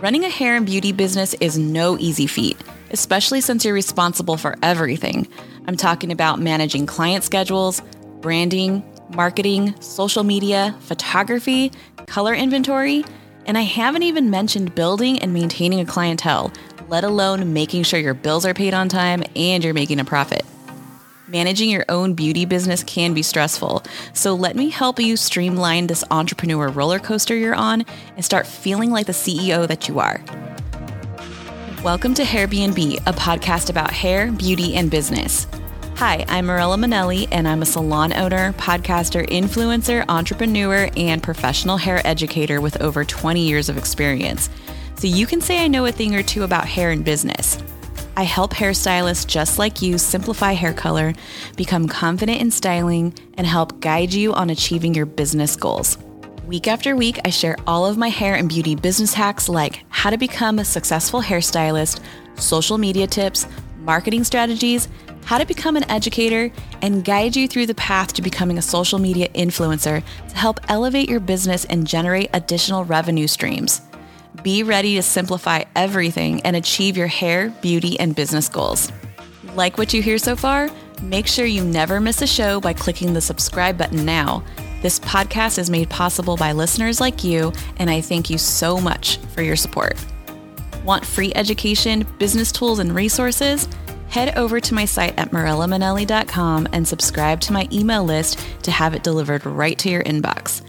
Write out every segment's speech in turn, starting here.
Running a hair and beauty business is no easy feat, especially since you're responsible for everything. I'm talking about managing client schedules, branding, marketing, social media, photography, color inventory, and I haven't even mentioned building and maintaining a clientele, let alone making sure your bills are paid on time and you're making a profit. Managing your own beauty business can be stressful, so let me help you streamline this entrepreneur roller coaster you're on and start feeling like the CEO that you are. Welcome to Hairbnb, a podcast about hair, beauty, and business. Hi, I'm Mirella Manelli, and I'm a salon owner, podcaster, influencer, entrepreneur, and professional hair educator with over 20 years of experience. So you can say I know a thing or two about hair and business. I help hairstylists just like you simplify hair color, become confident in styling, and help guide you on achieving your business goals. Week after week, I share all of my hair and beauty business hacks like how to become a successful hairstylist, social media tips, marketing strategies, how to become an educator, and guide you through the path to becoming a social media influencer to help elevate your business and generate additional revenue streams. Be ready to simplify everything and achieve your hair, beauty, and business goals. Like what you hear so far? Make sure you never miss a show by clicking the subscribe button now. This podcast is made possible by listeners like you, and I thank you so much for your support. Want free education, business tools, and resources? Head over to my site at mirellamanelli.com and subscribe to my email list to have it delivered right to your inbox.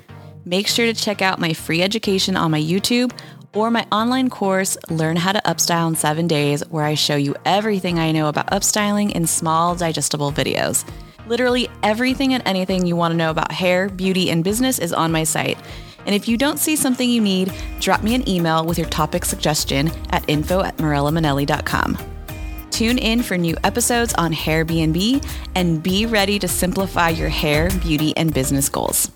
Make sure to check out my free education on my YouTube or my online course, Learn How to Upstyle in Seven Days, where I show you everything I know about upstyling in small, digestible videos. Literally everything and anything you want to know about hair, beauty, and business is on my site. And if you don't see something you need, drop me an email with your topic suggestion at info at mirellamanelli.com. Tune in for new episodes on Hairbnb and be ready to simplify your hair, beauty, and business goals.